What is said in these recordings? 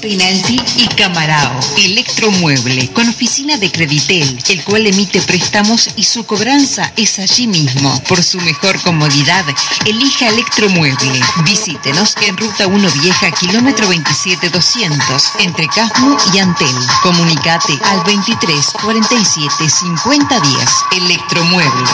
Penalti y Camarao. Electromueble, con oficina de Creditel, el cual emite préstamos y su cobranza es allí mismo. Por su mejor comodidad, elija Electromueble. Visítenos en Ruta 1 Vieja, kilómetro 27200, entre Casmo y Antel. Comunicate al 23 47 50 10. Electromueble.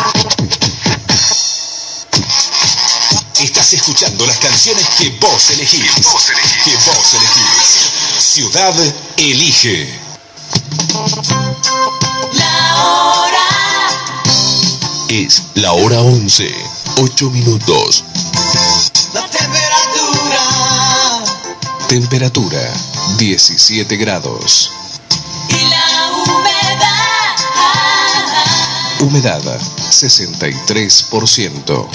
Estás escuchando las canciones que vos elegís. Que vos elegís. Que vos elegís. Ciudad elige. La hora. Es la hora 11. 8 minutos. La temperatura. Temperatura 17 grados. Y la humedad. Humedad 63%.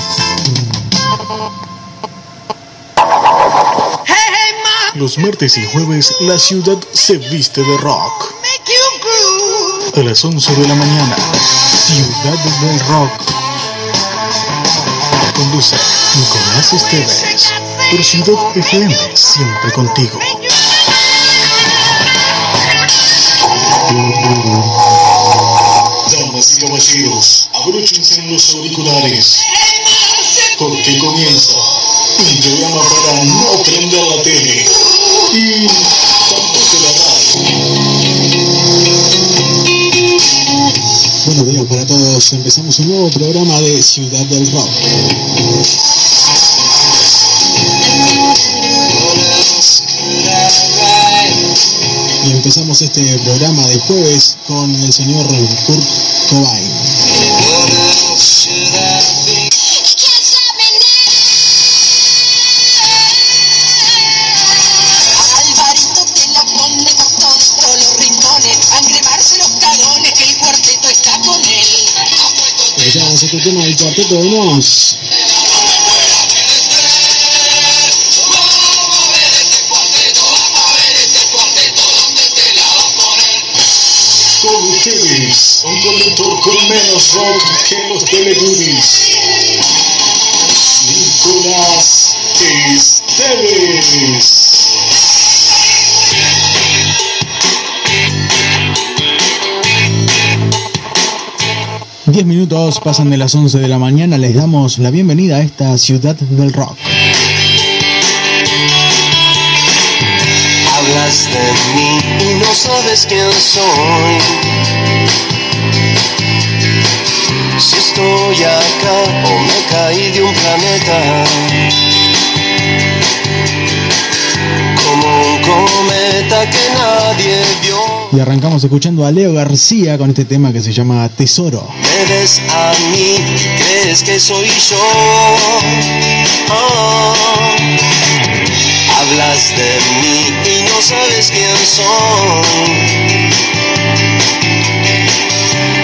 Los martes y jueves la ciudad se viste de rock. A las 11 de la mañana, Ciudad del Rock. Conduce Nicolás Esteves. Por Ciudad FM, siempre contigo. Damas y caballeros, abróchense en los auriculares. Porque comienza un programa para no prender la tele y tampoco la radio. Buenos días para todos. Empezamos un nuevo programa de Ciudad del Rock. Y empezamos este programa de jueves con el señor Kurt Cobain. Tema del cuarteto de. Con ustedes, un conductor con menos rock que los Teletubbies. Nicolás Esteves. Minutos pasan de las 11 de la mañana, les damos la bienvenida a esta ciudad del rock. Hablas de mí y no sabes quién soy. Si estoy acá o me caí de un planeta. Como un cometa que nadie vio. Y arrancamos escuchando a Leo García con este tema que se llama Tesoro. Me ves a mí crees que soy yo. Ah. Hablas de mí y no sabes quién soy.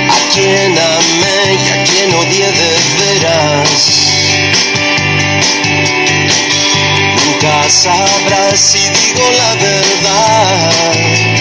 A quien amé y a quien odié de veras. Nunca sabrás si digo la verdad.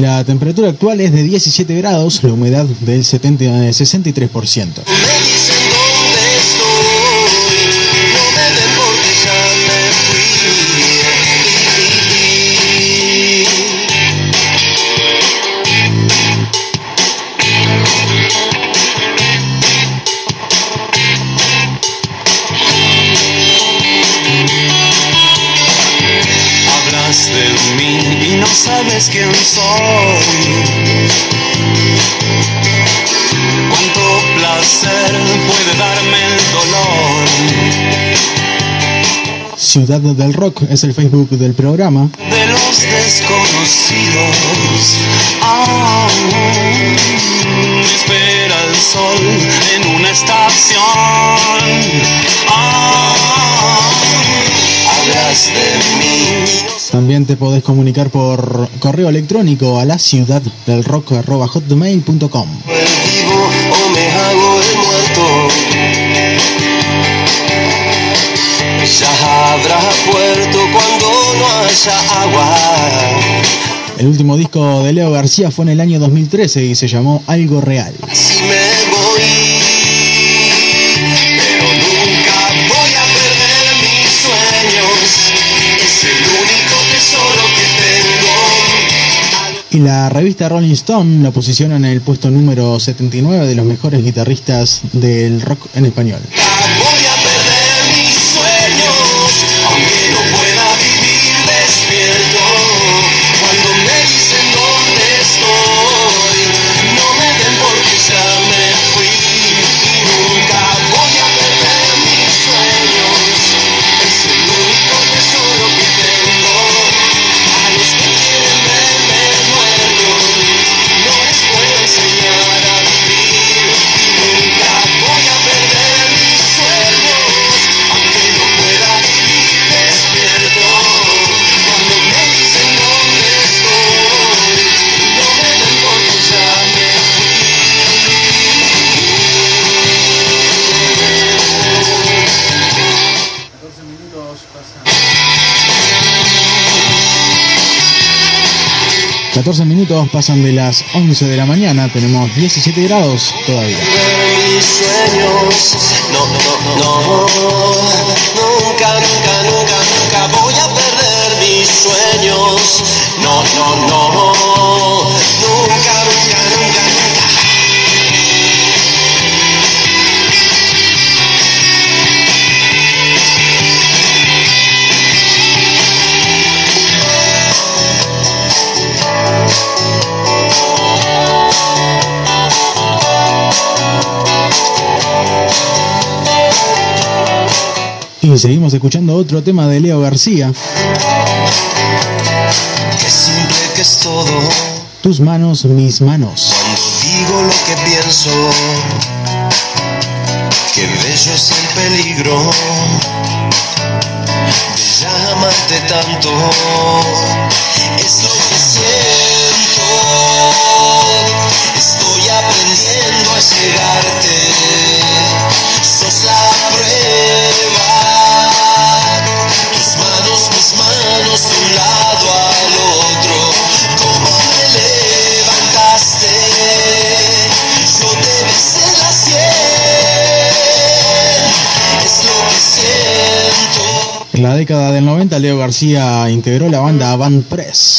La temperatura actual es de 17 grados, la humedad del 70, eh, 63%. Ciudad del Rock es el Facebook del programa. de los desconocidos. Ah, espera el sol en una estación. Ah, hablas de mí. También también te podés comunicar por correo electrónico a la ciudad del rock hotmail.com. habrá puerto cuando no haya agua. El último disco de Leo García fue en el año 2013 y se llamó Algo Real. Si me voy, pero nunca voy a perder mis sueños. Es el único tesoro que tengo. Y la revista Rolling Stone lo posiciona en el puesto número 79 de los mejores guitarristas del rock en español. Fui. 14 minutos pasan de las 11 de la mañana, tenemos 17 grados todavía. mis sueños. No, no, no, nunca, nunca, nunca, nunca voy a perder mis sueños. No, no, no, nunca, nunca, nunca, Y seguimos escuchando otro tema de Leo García, Qué simple que es todo. Tus manos, mis manos. Cuando digo lo que pienso, qué bello es el peligro de ya amarte tanto. Es lo que siento, estoy aprendiendo a llegarte. Sos la prueba, En la década del 90, Leo García integró la banda Van Press.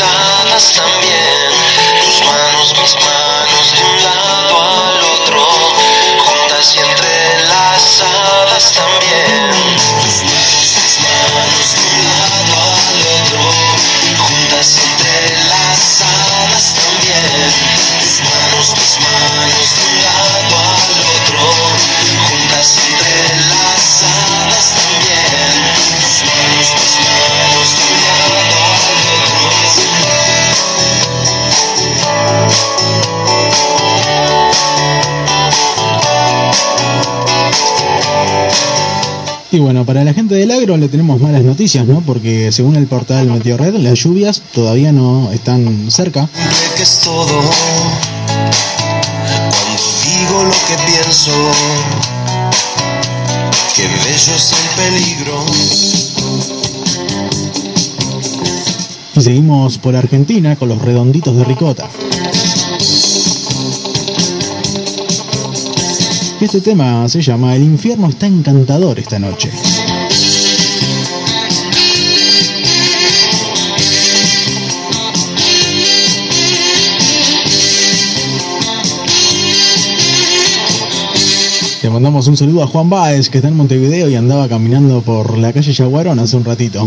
Entrelazadas también. Tus manos, mis manos, del agro le tenemos malas noticias, ¿no? Porque según el portal Meteorred, las lluvias todavía no están cerca. que es todo cuando digo lo que pienso que bello es el peligro Y seguimos por Argentina con los redonditos de ricota. Este tema se llama El infierno está encantador esta noche. Le mandamos un saludo a Juan Báez, que está en Montevideo y andaba caminando por la calle Yaguarón hace un ratito.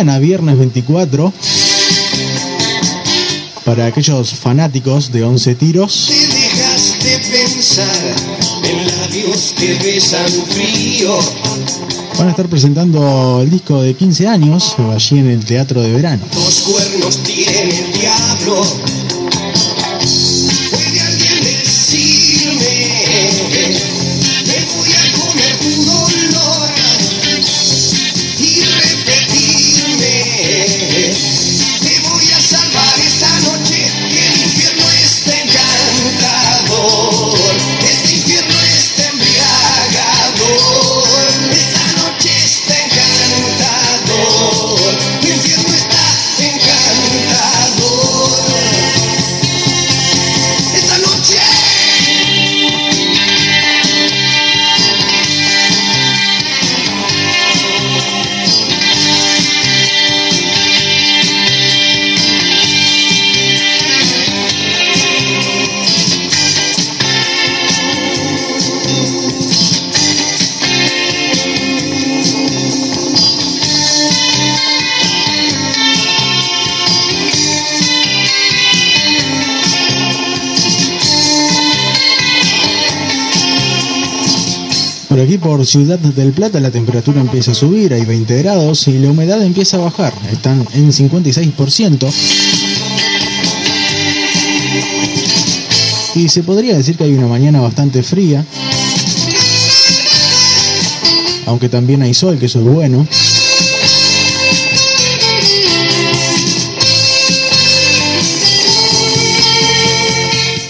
Mañana, viernes 24, para aquellos fanáticos de 11 tiros, Te dejas de pensar en labios que besan frío. van a estar presentando el disco de 15 años allí en el Teatro de Verano. Dos cuernos tiene el diablo. Por Ciudad del Plata, la temperatura empieza a subir, hay 20 grados y la humedad empieza a bajar, están en 56%. Y se podría decir que hay una mañana bastante fría, aunque también hay sol, que eso es bueno.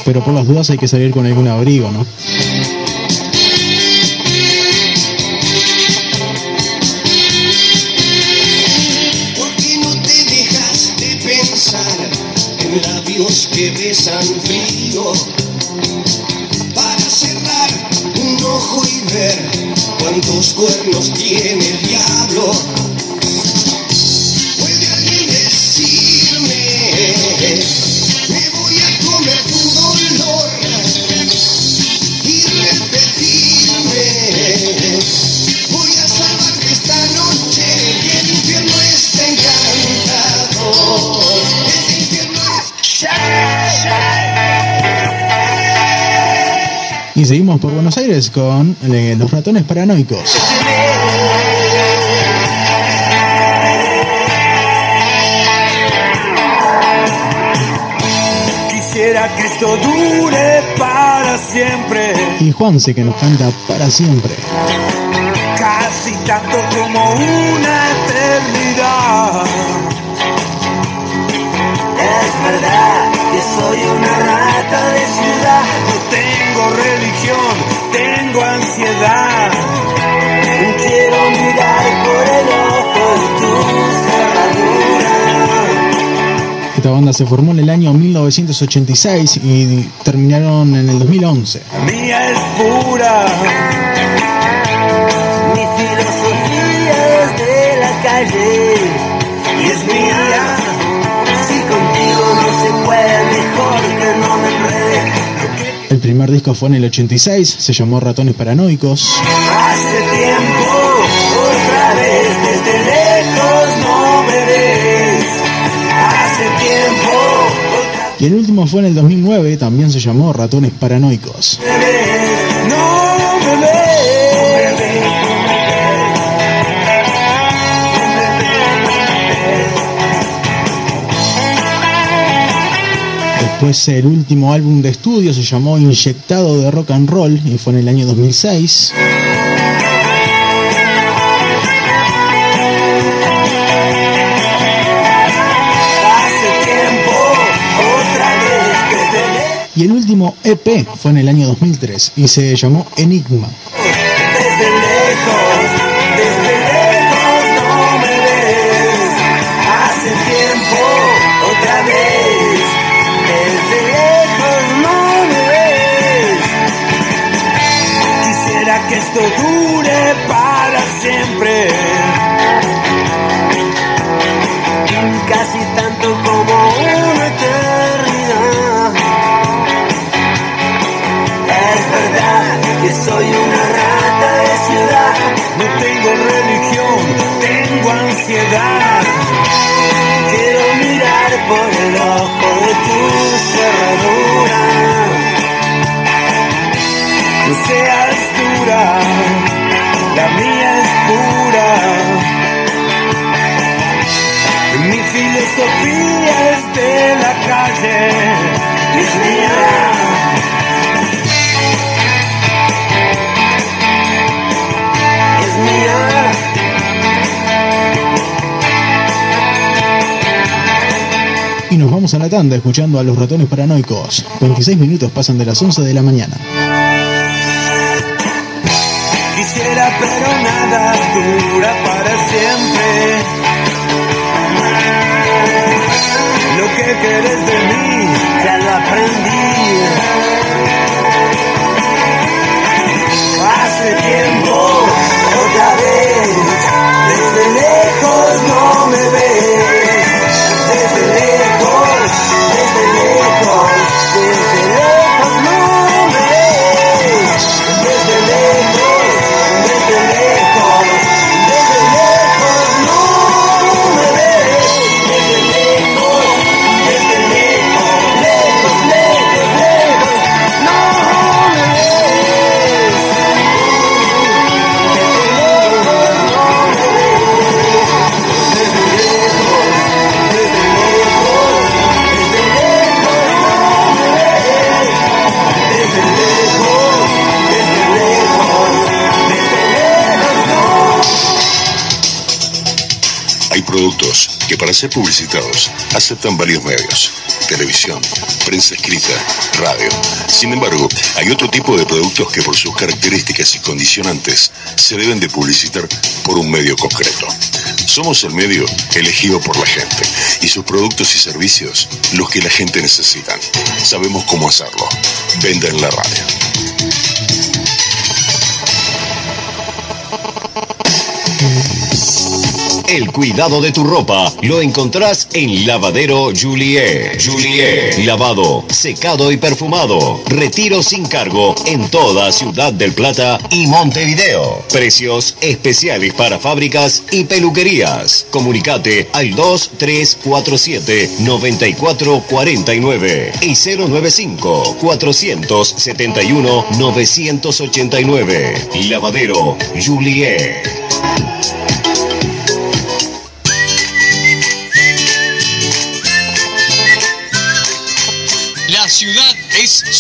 Pero por las dudas hay que salir con algún abrigo, ¿no? Frío? Para cerrar un ojo y ver cuántos cuernos tiene el diablo. Por Buenos Aires con eh, los ratones paranoicos. Quisiera que esto dure para siempre. Y Juanse que nos canta para siempre. Casi tanto como una eternidad. Es verdad que soy una rata de ciudad. Tengo religión, tengo ansiedad. Quiero mirar por el ojo de tu cerradura. Esta banda se formó en el año 1986 y terminaron en el 2011. Mía es pura. Mi filosofía es de la calle y es mía. El primer disco fue en el 86, se llamó Ratones Paranoicos. Hace tiempo, otra vez desde lejos no me ves. Hace tiempo, otra Y el último fue en el 2009, también se llamó Ratones Paranoicos. no Después el último álbum de estudio se llamó Inyectado de Rock and Roll y fue en el año 2006. Hace tiempo, otra vez desde lejos. Y el último EP fue en el año 2003 y se llamó Enigma. Desde lejos, nos vamos a la tanda escuchando a los ratones paranoicos. 26 minutos pasan de las 11 de la mañana. Quisiera, pero nada dura para siempre. Lo que quieres de mí, ya lo aprendí. Que para ser publicitados aceptan varios medios. Televisión, prensa escrita, radio. Sin embargo, hay otro tipo de productos que por sus características y condicionantes se deben de publicitar por un medio concreto. Somos el medio elegido por la gente y sus productos y servicios los que la gente necesita. Sabemos cómo hacerlo. Venda en la radio. El cuidado de tu ropa lo encontrás en Lavadero Juliet. Juliet. Lavado, secado y perfumado. Retiro sin cargo en toda Ciudad del Plata y Montevideo. Precios especiales para fábricas y peluquerías. Comunicate al 2347 9449 y 095 471 989. Lavadero Juliet.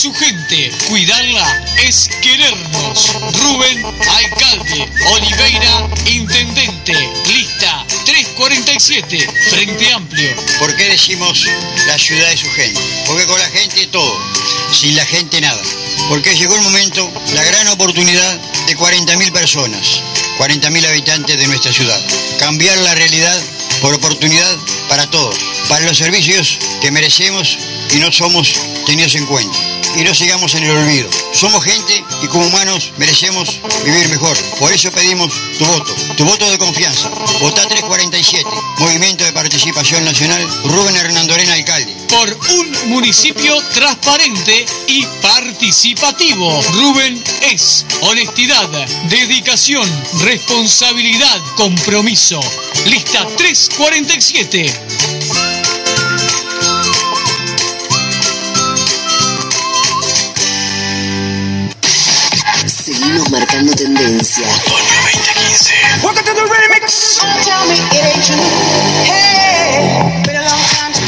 Su gente, cuidarla es querernos. Rubén, alcalde, Oliveira, intendente, lista 347, Frente Amplio. ¿Por qué decimos la ciudad de su gente? Porque con la gente todo, sin la gente nada. Porque llegó el momento, la gran oportunidad de 40.000 personas, 40.000 habitantes de nuestra ciudad. Cambiar la realidad por oportunidad para todos, para los servicios que merecemos y no somos tenidos en cuenta. Y no sigamos en el olvido. Somos gente y como humanos merecemos vivir mejor. Por eso pedimos tu voto, tu voto de confianza. Vota 347, Movimiento de Participación Nacional, Rubén Hernandorena, alcalde. Por un municipio transparente y participativo. Rubén es honestidad, dedicación, responsabilidad, compromiso. Lista 347.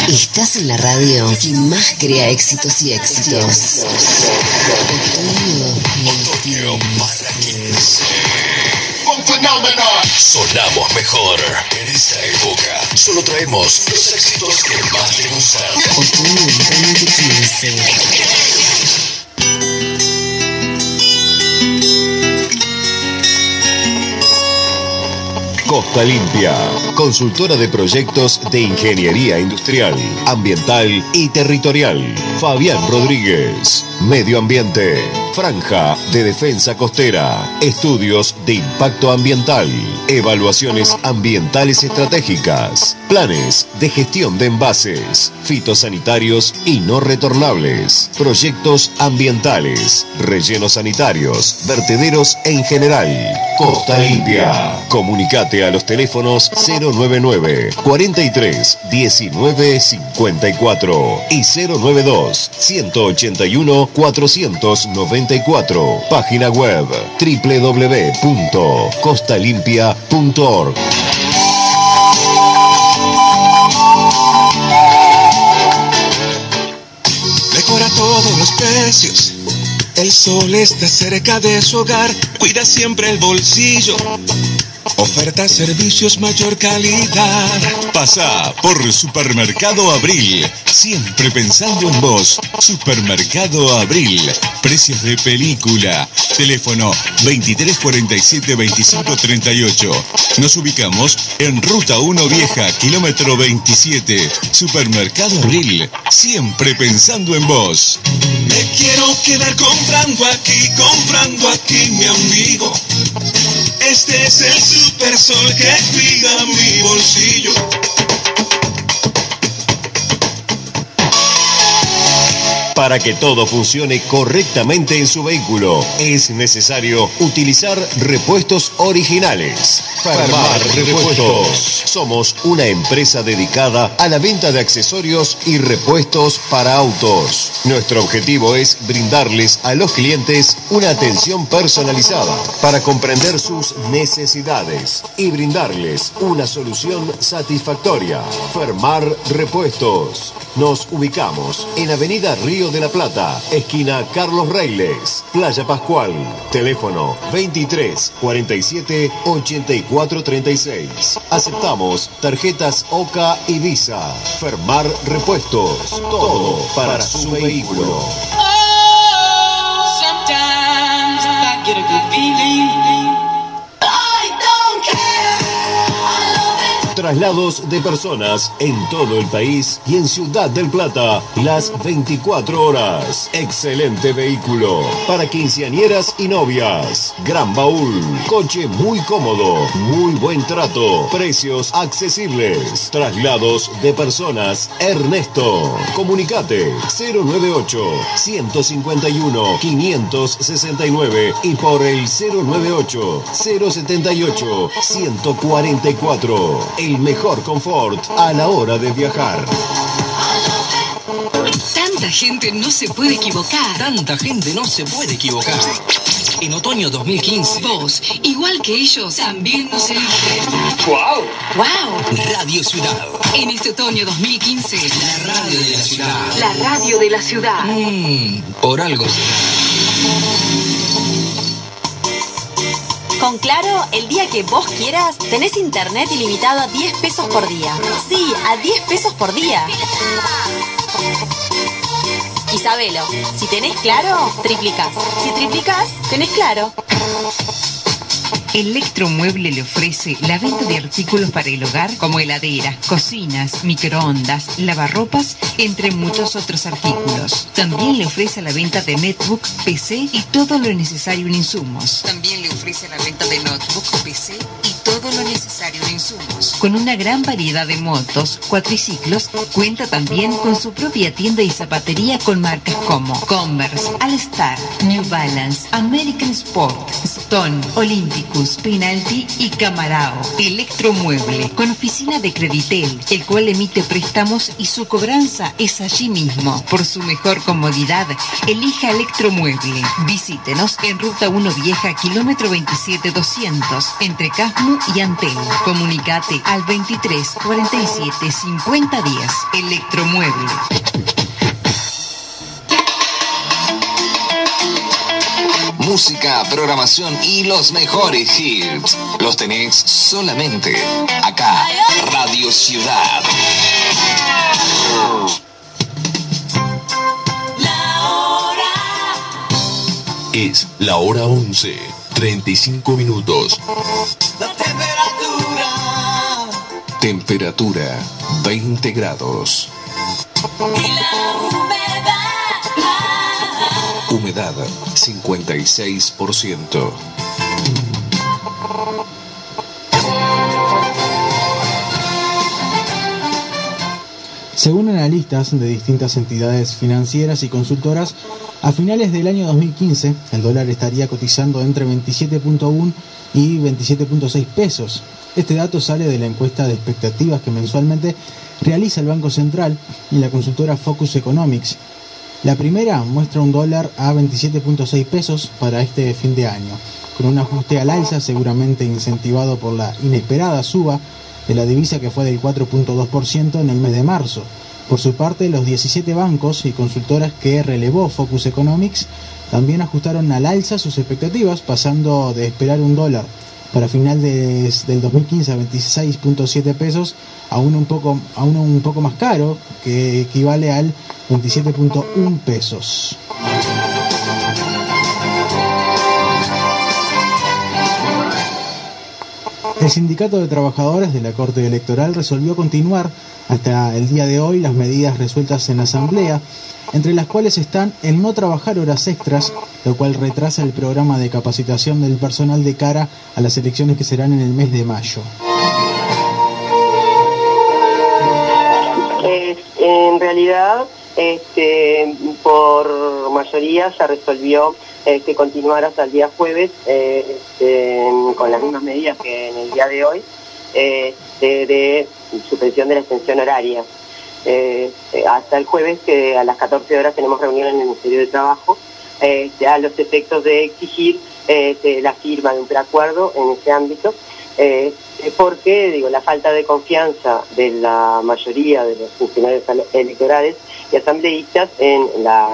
Estás en la radio que más crea éxitos y éxitos. Otoño 2015. Sonamos mejor. En esta época solo traemos los éxitos que más te gustan. Otoño 2015. Costa Limpia, consultora de proyectos de ingeniería industrial, ambiental y territorial. Fabián Rodríguez, Medio Ambiente, Franja de Defensa Costera, Estudios de Impacto Ambiental, Evaluaciones Ambientales Estratégicas, Planes de Gestión de Envases, Fitosanitarios y No Retornables, Proyectos Ambientales, Rellenos Sanitarios, Vertederos en general. Costa Limpia. Comunicate a los teléfonos 099 43 19 54 y 092 181 494. Página web www.costalimpia.org. Mejora todos los precios. El sol está cerca de su hogar. Cuida siempre el bolsillo. Oferta servicios mayor calidad. Pasa por Supermercado Abril, siempre pensando en vos. Supermercado Abril, precios de película. Teléfono 2347 2538. Nos ubicamos en Ruta 1 Vieja, kilómetro 27. Supermercado Abril, siempre pensando en vos. Me quiero quedar comprando aquí, comprando aquí, mi amigo. Este es el super sol que cuida mi bolsillo. Para que todo funcione correctamente en su vehículo, es necesario utilizar repuestos originales. Farmar Repuestos. Somos una empresa dedicada a la venta de accesorios y repuestos para autos. Nuestro objetivo es brindarles a los clientes una atención personalizada para comprender sus necesidades y brindarles una solución satisfactoria. Fermar Repuestos. Nos ubicamos en Avenida Río de la Plata, esquina Carlos Reiles, Playa Pascual. Teléfono 23 47 84 36. Aceptamos tarjetas OCA y Visa. Fermar Repuestos. Todo para su vehículo. Traslados de personas en todo el país y en Ciudad del Plata las 24 horas. Excelente vehículo para quinceañeras y novias. Gran baúl, coche muy cómodo, muy buen trato, precios accesibles. Traslados de personas Ernesto. Comunicate 098 151 569 y por el 098 078 144. El mejor confort a la hora de viajar. Tanta gente no se puede equivocar. Tanta gente no se puede equivocar. En otoño 2015. Vos, igual que ellos, también nos eligen. ¡Wow! ¡Wow! Radio Ciudad. En este otoño 2015, La radio de la ciudad. la radio de la ciudad. Mm, por algo será. Con Claro, el día que vos quieras, tenés internet ilimitado a 10 pesos por día. Sí, a 10 pesos por día. Y sabelo, si tenés Claro, triplicás. Si triplicás, tenés Claro. Electromueble le ofrece la venta de artículos para el hogar como heladeras, cocinas, microondas, lavarropas, entre muchos otros artículos. También le ofrece la venta de netbook, PC y todo lo necesario en insumos. También le ofrece la venta de notebook, PC y todo lo necesario en insumos. Con una gran variedad de motos, cuatriciclos, cuenta también con su propia tienda y zapatería con marcas como Converse, All-Star, New Balance, American Sport, Stone, Olympicus, Penalty y Camarao. Electromueble, con oficina de Creditel, el cual emite préstamos y su cobranza es allí mismo. Por su mejor comodidad, elija Electromueble. Visítenos en Ruta 1 Vieja, kilómetro 27200, entre Casmu y Antel. Comunicate al 23 47 50 10. Electromueble. Música, programación y los mejores hits. Los tenés solamente acá, Radio Ciudad. Es la hora 11, 35 minutos. La temperatura. Temperatura 20 grados. Y la humedad. Humedad 56%. Según analistas de distintas entidades financieras y consultoras, a finales del año 2015 el dólar estaría cotizando entre 27.1 y 27.6 pesos. Este dato sale de la encuesta de expectativas que mensualmente realiza el Banco Central y la consultora Focus Economics. La primera muestra un dólar a 27.6 pesos para este fin de año, con un ajuste al alza seguramente incentivado por la inesperada suba de la divisa que fue del 4.2% en el mes de marzo. Por su parte, los 17 bancos y consultoras que relevó Focus Economics también ajustaron al alza sus expectativas, pasando de esperar un dólar para final de- del 2015 a 26.7 pesos a uno un poco a uno un poco más caro, que equivale al 27.1 pesos. El Sindicato de Trabajadores de la Corte Electoral resolvió continuar hasta el día de hoy las medidas resueltas en asamblea, entre las cuales están el no trabajar horas extras, lo cual retrasa el programa de capacitación del personal de cara a las elecciones que serán en el mes de mayo. Eh, en realidad, este, por mayoría se resolvió eh, que continuar hasta el día jueves eh, este, con las mismas medidas que en el día de hoy eh, de, de suspensión de la extensión horaria. Hasta el jueves, que a las 14 horas tenemos reunión en el Ministerio de Trabajo, eh, a los efectos de exigir este, la firma de un preacuerdo en ese ámbito, porque digo la falta de confianza de la mayoría de los funcionarios ele- electorales y asambleístas en la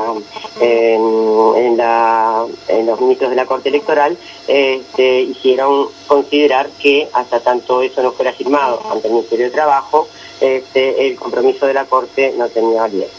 en la en los ministros de la Corte Electoral este, hicieron considerar que hasta tanto eso no fuera firmado ante el Ministerio de Trabajo este, el compromiso de la Corte no tenía validez.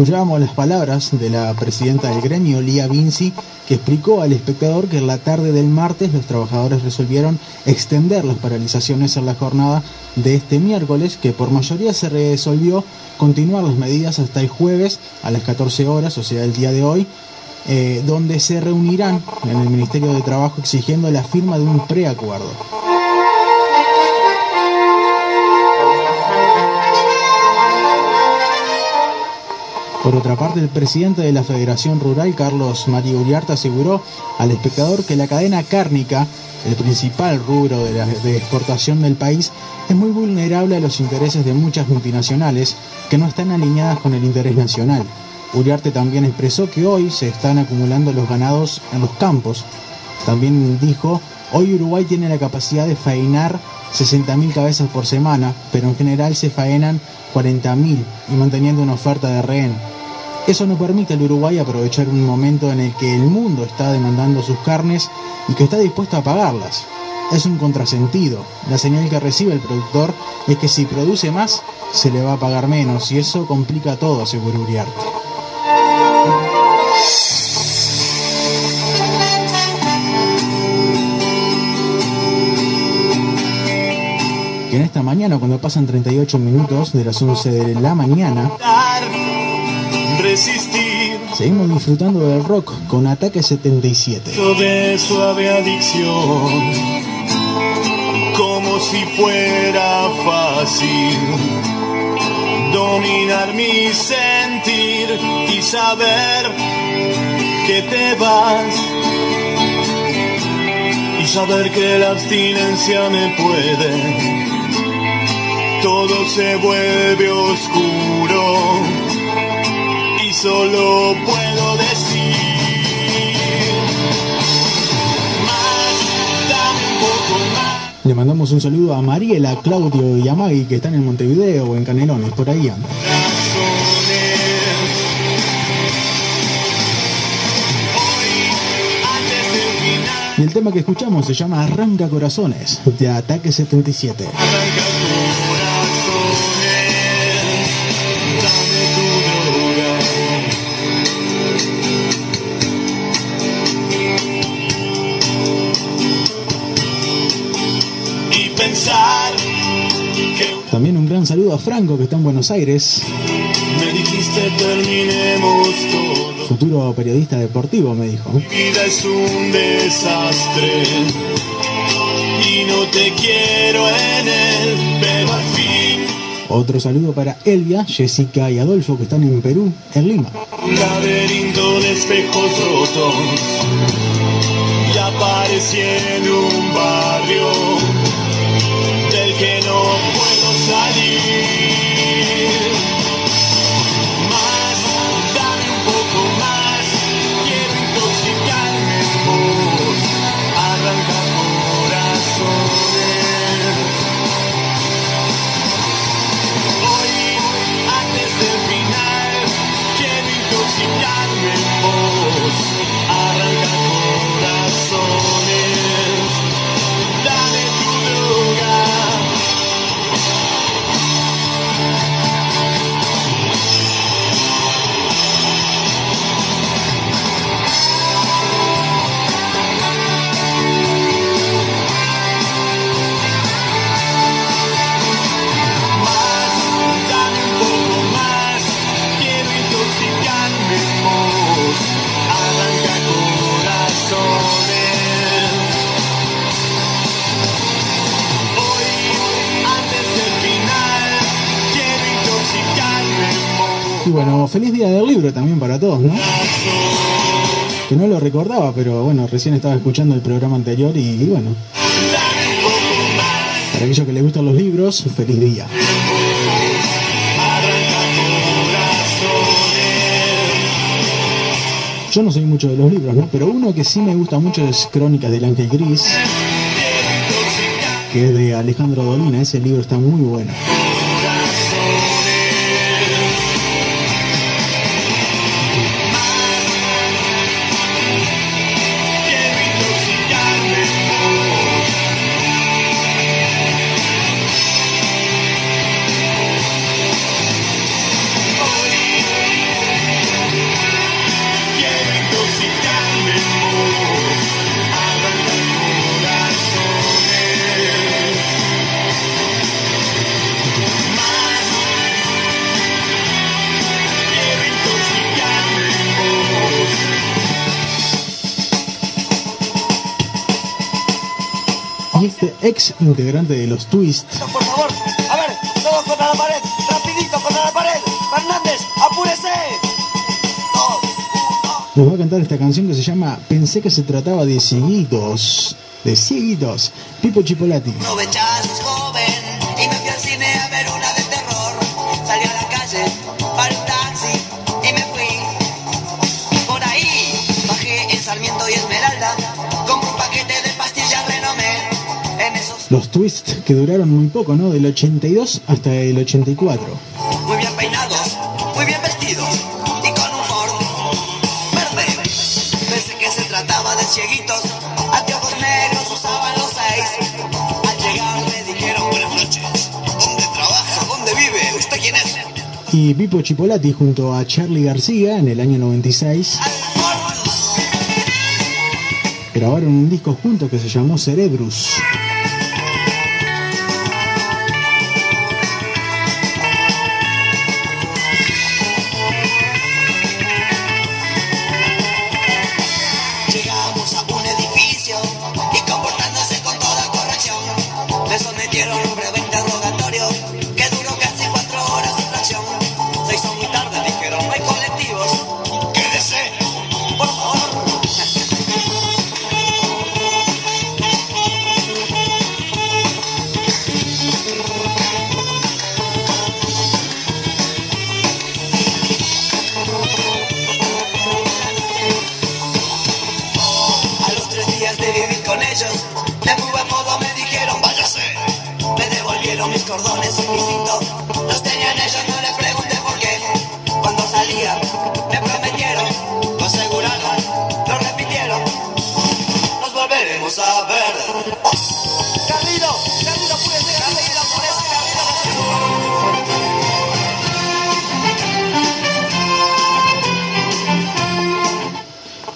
Escuchábamos las palabras de la presidenta del gremio, Lía Vinci, que explicó al espectador que en la tarde del martes los trabajadores resolvieron extender las paralizaciones en la jornada de este miércoles, que por mayoría se resolvió continuar las medidas hasta el jueves a las 14 horas, o sea, el día de hoy, eh, donde se reunirán en el Ministerio de Trabajo exigiendo la firma de un preacuerdo. Por otra parte, el presidente de la Federación Rural, Carlos María Uriarte, aseguró al espectador que la cadena cárnica, el principal rubro de exportación del país, es muy vulnerable a los intereses de muchas multinacionales que no están alineadas con el interés nacional. Uriarte también expresó que hoy se están acumulando los ganados en los campos. También dijo Hoy Uruguay tiene la capacidad de faenar 60.000 cabezas por semana, pero en general se faenan 40.000 y manteniendo una oferta de rehén. Eso no permite al Uruguay aprovechar un momento en el que el mundo está demandando sus carnes y que está dispuesto a pagarlas. Es un contrasentido. La señal que recibe el productor es que si produce más, se le va a pagar menos y eso complica todo, seguro Uriarte. Y en esta mañana, cuando pasan 38 minutos de las 11 de la mañana, resistir seguimos disfrutando del rock con Ataque 77. de suave adicción, como si fuera fácil dominar mi sentir y saber que te vas y saber que la abstinencia me puede. Todo se vuelve oscuro y solo puedo decir más, dame un poco más. Le mandamos un saludo a Mariela, Claudio y a Maggie que están en Montevideo o en Canelones, por ahí andan. Y el tema que escuchamos se llama Arranca Corazones, de Ataque 77. y saludo a Franco que está en Buenos Aires, me dijiste terminemos todo. futuro periodista deportivo, me dijo. Mi vida es un desastre y no te quiero en él, pero al fin Otro saludo para Elvia, Jessica y Adolfo que están en Perú, en Lima. un laberinto de espejos rotos y aparecí en un barrio salir. Feliz día del libro también para todos, ¿no? Que no lo recordaba, pero bueno, recién estaba escuchando el programa anterior y, y bueno. Para aquellos que les gustan los libros, feliz día. Yo no soy mucho de los libros, ¿no? Pero uno que sí me gusta mucho es Crónicas del Ángel Gris, que es de Alejandro Dolina. Ese libro está muy bueno. Ex integrante de los Twist Por favor, a ver, todos contra la pared, rapidito contra la pared. Fernández, apúrese. nos va a cantar esta canción que se llama Pensé que se trataba de cieguitos. De cieguitos. Pipo Chipolati. Aprovechás, joven, Los twists que duraron muy poco, ¿no? Del 82 hasta el 84. Muy bien peinados, muy bien vestidos y con un Ford verde. Pensé que se trataba de cieguitos, anteojos negros usaban los seis. Al llegar me dijeron buenas noches. ¿Dónde trabaja? ¿Dónde vive? ¿Usted quién es? Y Pipo Chipolati junto a Charlie García en el año 96 grabaron un disco juntos que se llamó Cerebrus. Mis cordones y. Los tenían ellos, no les pregunté por qué. Cuando salía, me prometieron, lo aseguraron, lo repitieron. Nos volveremos a ver.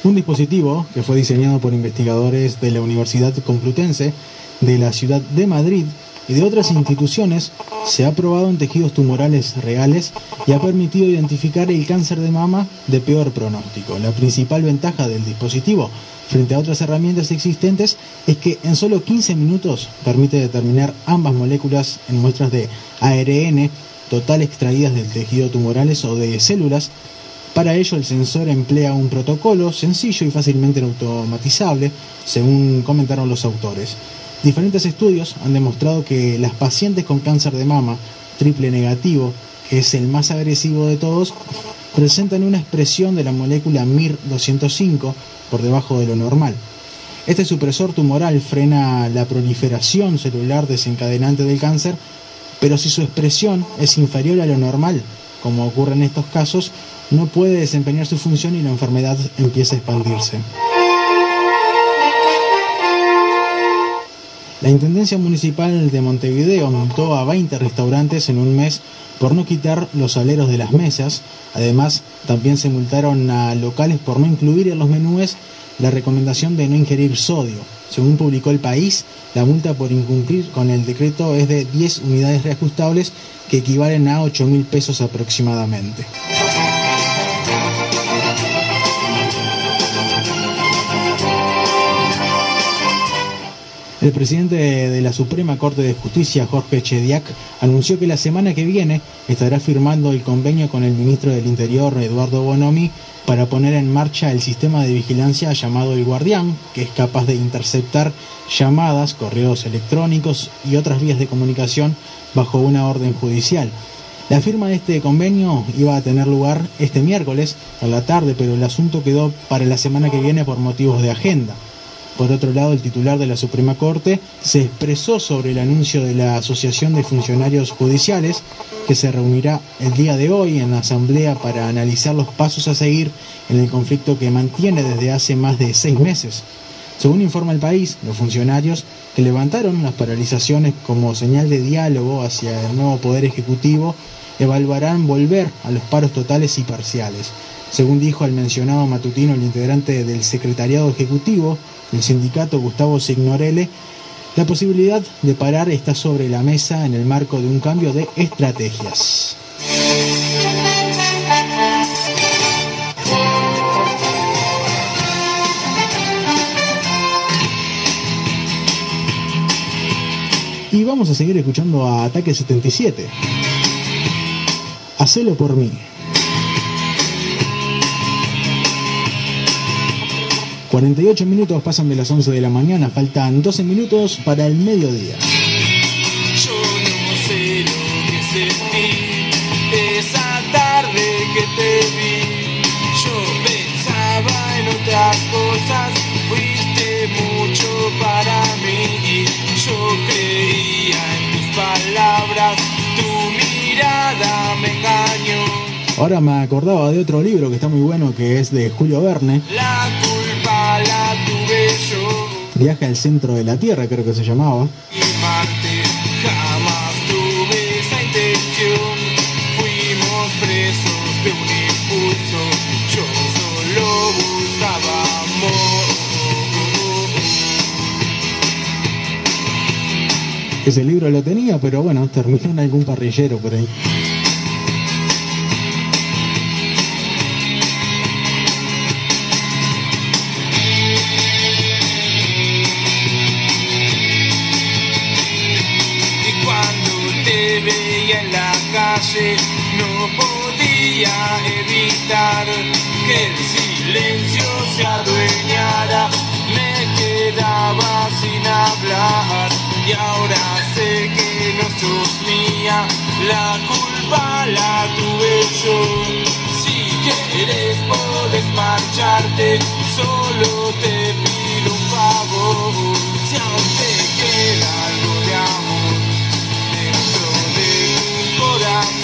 Un dispositivo que fue diseñado por investigadores de la Universidad Complutense de la ciudad de Madrid y de otras instituciones se ha probado en tejidos tumorales reales y ha permitido identificar el cáncer de mama de peor pronóstico. La principal ventaja del dispositivo frente a otras herramientas existentes es que en solo 15 minutos permite determinar ambas moléculas en muestras de ARN total extraídas del tejido tumorales o de células para ello, el sensor emplea un protocolo sencillo y fácilmente automatizable, según comentaron los autores. Diferentes estudios han demostrado que las pacientes con cáncer de mama triple negativo, que es el más agresivo de todos, presentan una expresión de la molécula MIR205 por debajo de lo normal. Este supresor tumoral frena la proliferación celular desencadenante del cáncer, pero si su expresión es inferior a lo normal, como ocurre en estos casos, no puede desempeñar su función y la enfermedad empieza a expandirse. La Intendencia Municipal de Montevideo multó a 20 restaurantes en un mes por no quitar los aleros de las mesas. Además, también se multaron a locales por no incluir en los menúes la recomendación de no ingerir sodio. Según publicó el país, la multa por incumplir con el decreto es de 10 unidades reajustables que equivalen a 8 mil pesos aproximadamente. El presidente de la Suprema Corte de Justicia, Jorge Chediak, anunció que la semana que viene estará firmando el convenio con el ministro del Interior, Eduardo Bonomi, para poner en marcha el sistema de vigilancia llamado El Guardián, que es capaz de interceptar llamadas, correos electrónicos y otras vías de comunicación bajo una orden judicial. La firma de este convenio iba a tener lugar este miércoles a la tarde, pero el asunto quedó para la semana que viene por motivos de agenda. Por otro lado, el titular de la Suprema Corte se expresó sobre el anuncio de la Asociación de Funcionarios Judiciales, que se reunirá el día de hoy en la Asamblea para analizar los pasos a seguir en el conflicto que mantiene desde hace más de seis meses. Según informa el país, los funcionarios que levantaron las paralizaciones como señal de diálogo hacia el nuevo Poder Ejecutivo evaluarán volver a los paros totales y parciales. Según dijo al mencionado matutino el integrante del Secretariado Ejecutivo, el sindicato Gustavo Signorelle, la posibilidad de parar está sobre la mesa en el marco de un cambio de estrategias. Y vamos a seguir escuchando a Ataque 77. Hacelo por mí. 48 minutos pasan de las 11 de la mañana, faltan 12 minutos para el mediodía. Yo no sé lo que sentí esa tarde que te vi. Yo pensaba en otras cosas, fuiste mucho para mí. Yo creía en tus palabras, tu mirada me engañó. Ahora me acordaba de otro libro que está muy bueno que es de Julio Verne. La Viaje al centro de la Tierra, creo que se llamaba. Ese libro lo tenía, pero bueno, terminó en algún parrillero por ahí. No podía evitar que el silencio se adueñara. Me quedaba sin hablar y ahora sé que no sos mía. La culpa la tuve yo. Si quieres podés marcharte, solo te pido un favor.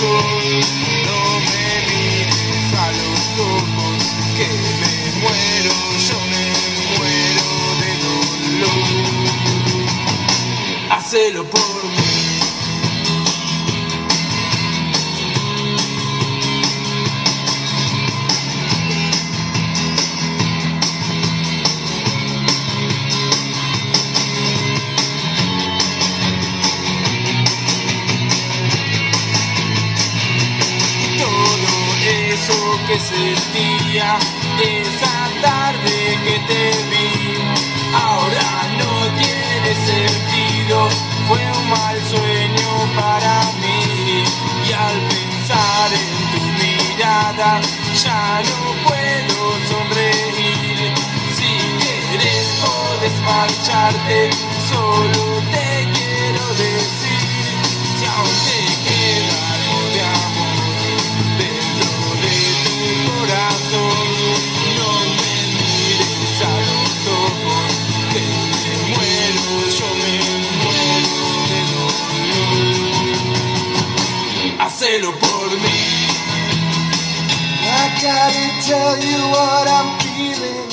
Corazón, no sentía esa tarde que te vi. Ahora no tiene sentido, fue un mal sueño para mí. Y al pensar en tu mirada, ya no puedo sonreír. Si quieres, puedes marcharte, solo te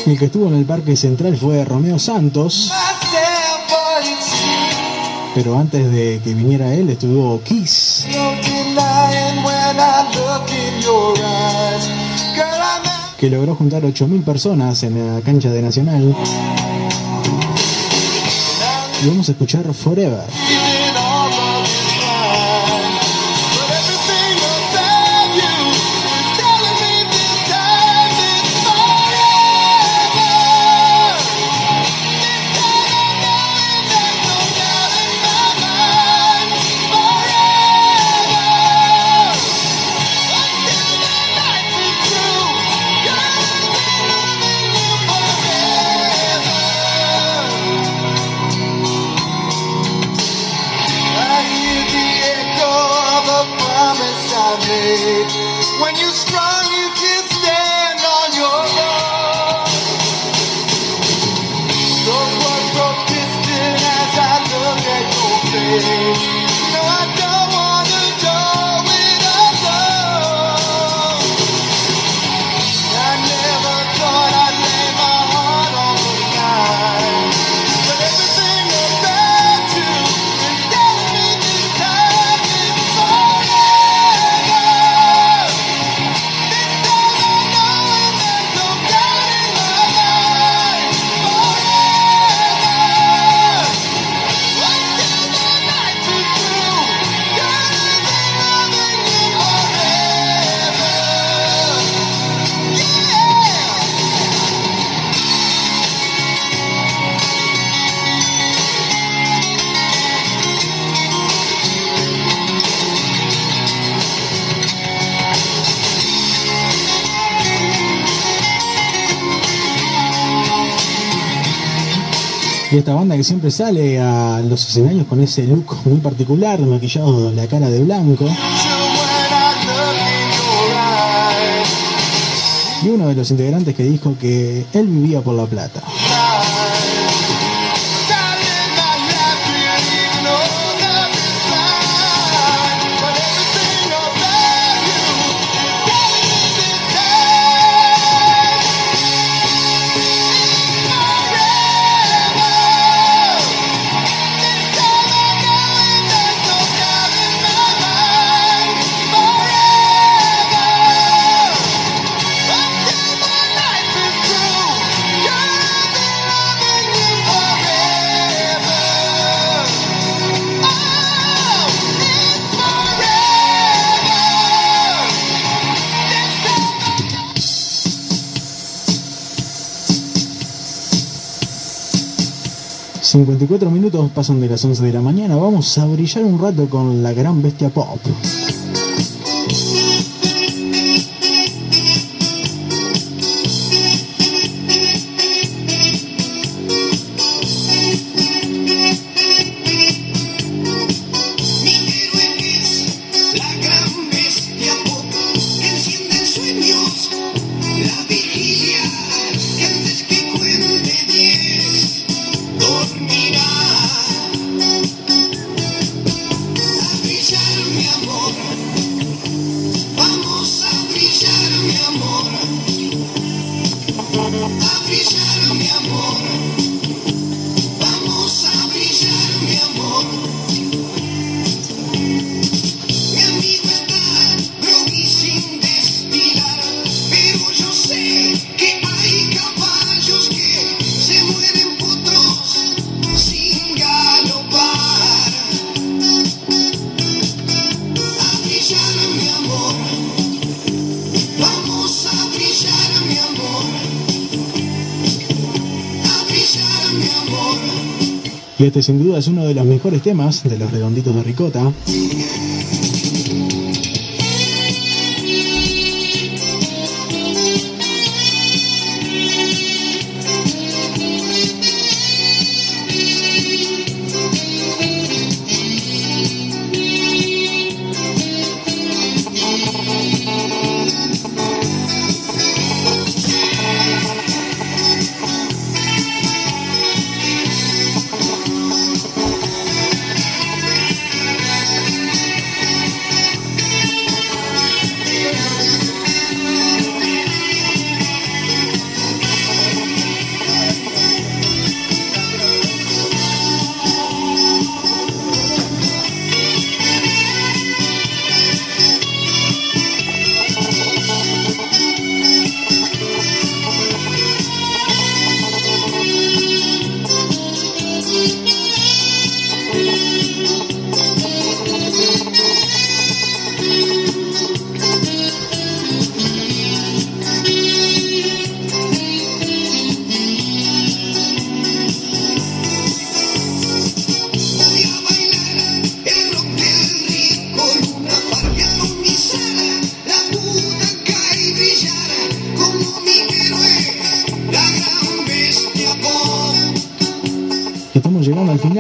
El que estuvo en el Parque Central fue Romeo Santos, pero antes de que viniera él estuvo Kiss. que logró juntar 8.000 personas en la cancha de Nacional. Y vamos a escuchar Forever. Esta banda que siempre sale a los escenarios con ese look muy particular, maquillado la cara de blanco. Y uno de los integrantes que dijo que él vivía por La Plata. 54 minutos pasan de las 11 de la mañana. Vamos a brillar un rato con la gran bestia pop. Sin duda es uno de los mejores temas de los redonditos de ricota.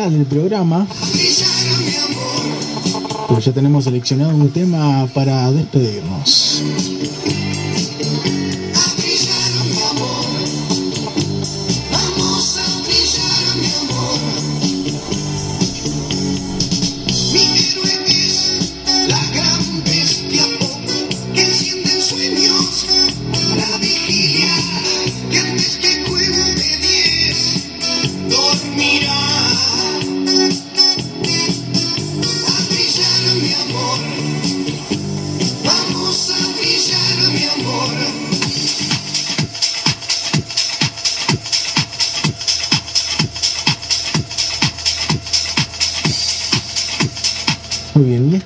Final del programa, pero ya tenemos seleccionado un tema para despedirnos.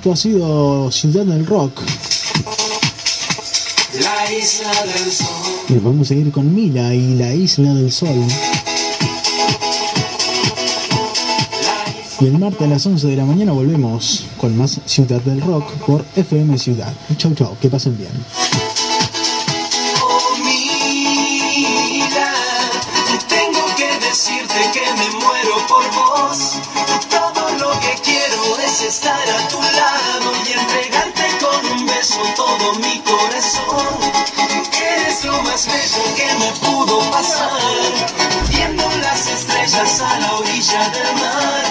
Esto ha sido Ciudad del Rock. La isla del sol. Y vamos a seguir con Mila y la Isla del Sol. Y el martes a las 11 de la mañana volvemos con más Ciudad del Rock por FM Ciudad. Chau, chau, que pasen bien. Estar a tu lado y entregarte con un beso todo mi corazón. Eres lo más bello que me pudo pasar, viendo las estrellas a la orilla del mar,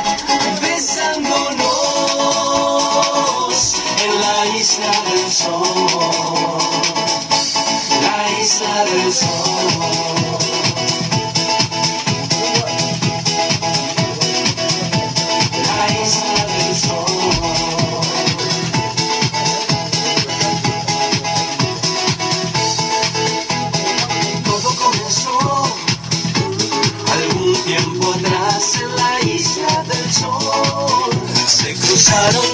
besándonos en la isla del sol. La isla del sol. Tiempo atrás